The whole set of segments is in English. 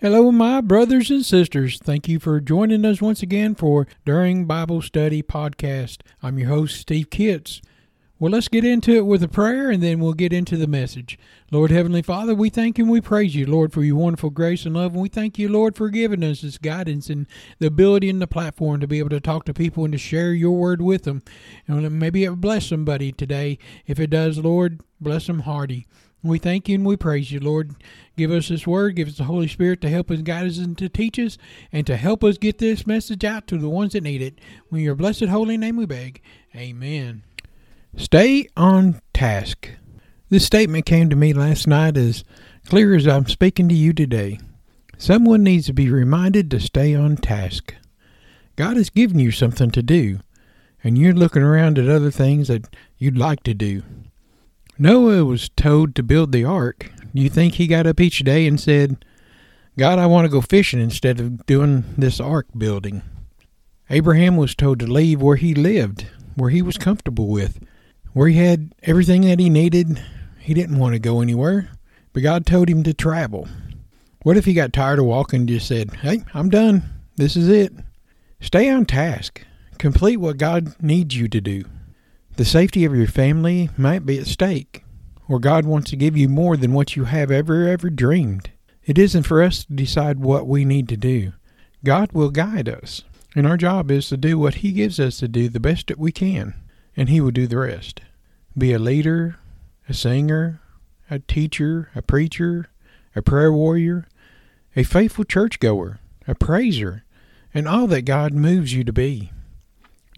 Hello, my brothers and sisters. Thank you for joining us once again for During Bible Study Podcast. I'm your host, Steve Kitts. Well, let's get into it with a prayer and then we'll get into the message. Lord Heavenly Father, we thank you and we praise you, Lord, for your wonderful grace and love. And we thank you, Lord, for giving us this guidance and the ability and the platform to be able to talk to people and to share your word with them. And maybe it will bless somebody today. If it does, Lord, bless them hearty. We thank you and we praise you, Lord. Give us this word, give us the Holy Spirit to help us, guide us, and to teach us, and to help us get this message out to the ones that need it. In your blessed holy name we beg. Amen. Stay on task. This statement came to me last night as clear as I'm speaking to you today. Someone needs to be reminded to stay on task. God has given you something to do, and you're looking around at other things that you'd like to do. Noah was told to build the ark. You think he got up each day and said, God, I want to go fishing instead of doing this ark building? Abraham was told to leave where he lived, where he was comfortable with, where he had everything that he needed. He didn't want to go anywhere, but God told him to travel. What if he got tired of walking and just said, Hey, I'm done. This is it. Stay on task. Complete what God needs you to do. The safety of your family might be at stake, or God wants to give you more than what you have ever, ever dreamed. It isn't for us to decide what we need to do. God will guide us, and our job is to do what He gives us to do the best that we can, and He will do the rest. Be a leader, a singer, a teacher, a preacher, a prayer warrior, a faithful churchgoer, a praiser, and all that God moves you to be.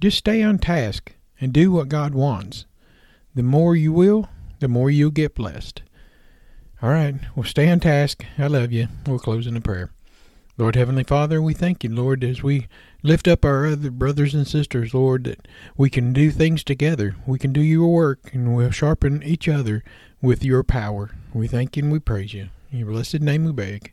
Just stay on task and do what God wants. The more you will, the more you'll get blessed. All right, well, stay on task. I love you. We'll close in a prayer. Lord Heavenly Father, we thank you, Lord, as we lift up our other brothers and sisters, Lord, that we can do things together. We can do your work, and we'll sharpen each other with your power. We thank you and we praise you. In your blessed name we beg.